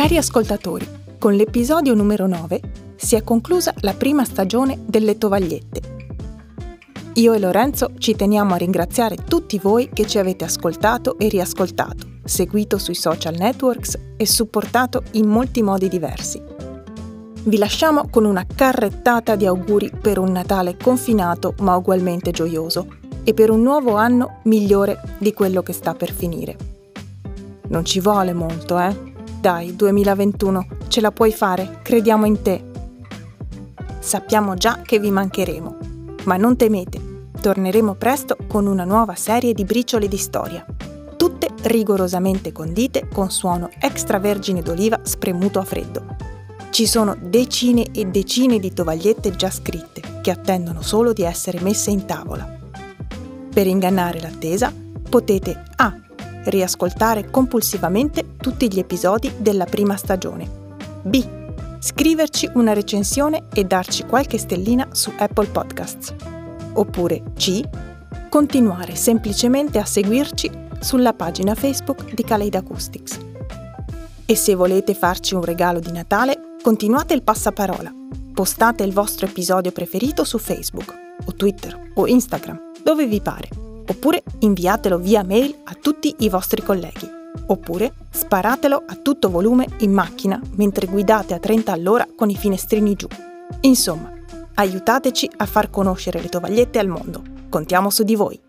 Cari ascoltatori, con l'episodio numero 9 si è conclusa la prima stagione delle tovagliette. Io e Lorenzo ci teniamo a ringraziare tutti voi che ci avete ascoltato e riascoltato, seguito sui social networks e supportato in molti modi diversi. Vi lasciamo con una carrettata di auguri per un Natale confinato ma ugualmente gioioso e per un nuovo anno migliore di quello che sta per finire. Non ci vuole molto, eh? Dai, 2021, ce la puoi fare, crediamo in te. Sappiamo già che vi mancheremo, ma non temete, torneremo presto con una nuova serie di briciole di storia, tutte rigorosamente condite con suono extravergine d'oliva spremuto a freddo. Ci sono decine e decine di tovagliette già scritte che attendono solo di essere messe in tavola. Per ingannare l'attesa potete A riascoltare compulsivamente tutti gli episodi della prima stagione. B. Scriverci una recensione e darci qualche stellina su Apple Podcasts. Oppure C. Continuare semplicemente a seguirci sulla pagina Facebook di Kaleid Acoustics. E se volete farci un regalo di Natale, continuate il passaparola. Postate il vostro episodio preferito su Facebook, o Twitter, o Instagram, dove vi pare oppure inviatelo via mail a tutti i vostri colleghi, oppure sparatelo a tutto volume in macchina mentre guidate a 30 all'ora con i finestrini giù. Insomma, aiutateci a far conoscere le tovagliette al mondo. Contiamo su di voi.